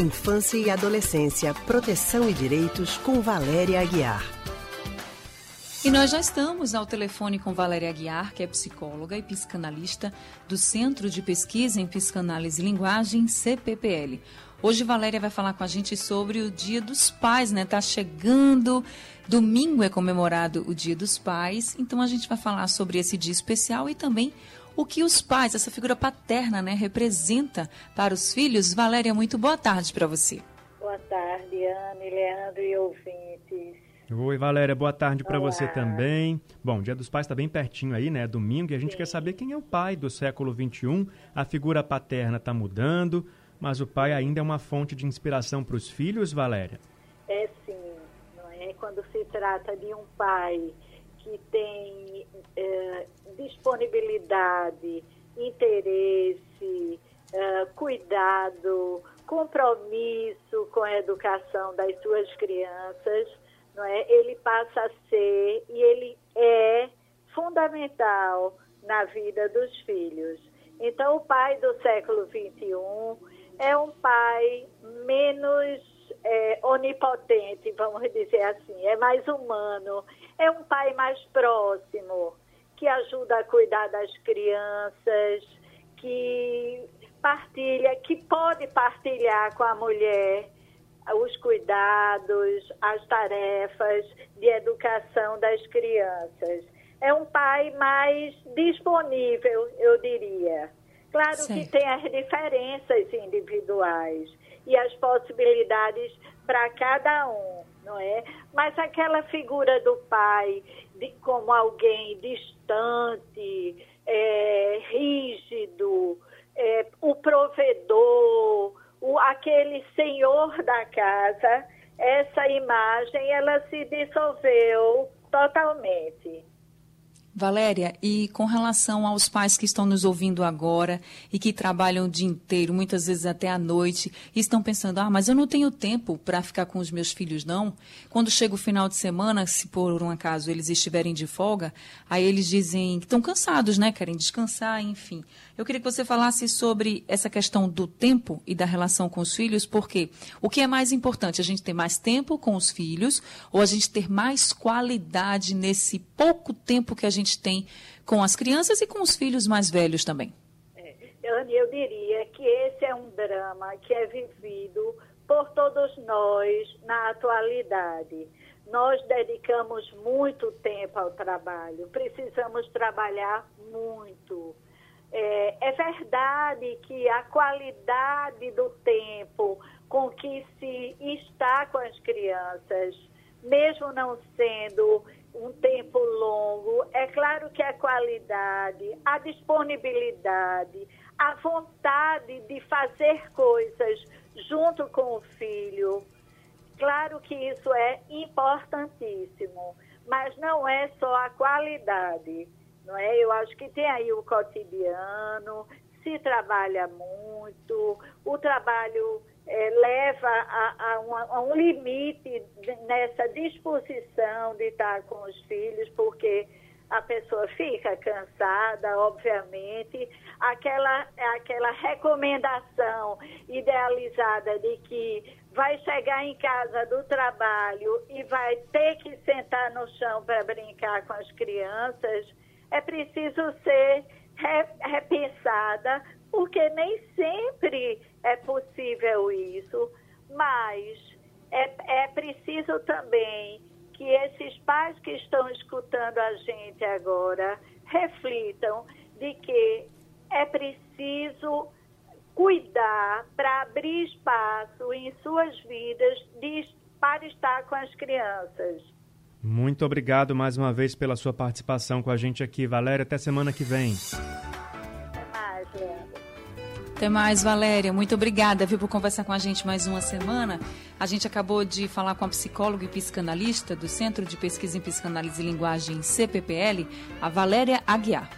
Infância e Adolescência, Proteção e Direitos, com Valéria Aguiar. E nós já estamos ao telefone com Valéria Aguiar, que é psicóloga e psicanalista do Centro de Pesquisa em Psicanálise e Linguagem, CPPL. Hoje Valéria vai falar com a gente sobre o Dia dos Pais, né? Tá chegando, domingo é comemorado o Dia dos Pais, então a gente vai falar sobre esse dia especial e também o que os pais, essa figura paterna, né, representa para os filhos. Valéria, muito boa tarde para você. Boa tarde, Anne, Leandro e ouvintes. Oi, Valéria, boa tarde para você também. Bom, o Dia dos Pais está bem pertinho aí, né? Domingo, e a gente Sim. quer saber quem é o pai do século XXI. A figura paterna está mudando, mas o pai ainda é uma fonte de inspiração para os filhos, Valéria? É sim, não é? Quando se trata de um pai que tem é, disponibilidade, interesse, é, cuidado, compromisso com a educação das suas crianças, não é? Ele passa a ser e ele é fundamental na vida dos filhos. Então, o pai do século XXI é um pai menos é, onipotente, vamos dizer assim, é mais humano, é um pai mais próximo, que ajuda a cuidar das crianças, que partilha, que pode partilhar com a mulher os cuidados, as tarefas de educação das crianças. É um pai mais disponível, eu diria. Claro certo. que tem as diferenças individuais e as possibilidades para cada um, não é? Mas aquela figura do pai de, como alguém distante, é, rígido, é, o provedor, o, aquele senhor da casa, essa imagem ela se dissolveu totalmente. Valéria, e com relação aos pais que estão nos ouvindo agora e que trabalham o dia inteiro, muitas vezes até à noite, e estão pensando: ah, mas eu não tenho tempo para ficar com os meus filhos, não. Quando chega o final de semana, se por um acaso eles estiverem de folga, aí eles dizem que estão cansados, né? Querem descansar, enfim. Eu queria que você falasse sobre essa questão do tempo e da relação com os filhos, porque o que é mais importante? A gente ter mais tempo com os filhos ou a gente ter mais qualidade nesse pouco tempo que a gente tem com as crianças e com os filhos mais velhos também? É, Anne, eu diria que esse é um drama que é vivido por todos nós na atualidade. Nós dedicamos muito tempo ao trabalho, precisamos trabalhar muito. É, é, verdade que a qualidade do tempo com que se está com as crianças, mesmo não sendo um tempo longo, é claro que a qualidade, a disponibilidade, a vontade de fazer coisas junto com o filho, claro que isso é importantíssimo, mas não é só a qualidade não é? Eu acho que tem aí o cotidiano, se trabalha muito, o trabalho é, leva a, a, uma, a, um limite nessa disposição de estar com os filhos, porque a pessoa fica cansada, obviamente. Aquela, aquela recomendação idealizada de que vai chegar em casa do trabalho e vai ter que sentar no chão para brincar com as crianças é preciso ser repensada, porque nem sempre é possível isso, mas é, é preciso também que esses pais que estão escutando a gente agora reflitam de que é preciso cuidar para abrir espaço em suas vidas de, para estar com as crianças. Muito obrigado mais uma vez pela sua participação com a gente aqui, Valéria. Até semana que vem. Até mais, Valéria. Muito obrigada, viu, por conversar com a gente mais uma semana. A gente acabou de falar com a psicóloga e psicanalista do Centro de Pesquisa em Psicanálise e Linguagem, CPPL, a Valéria Aguiar.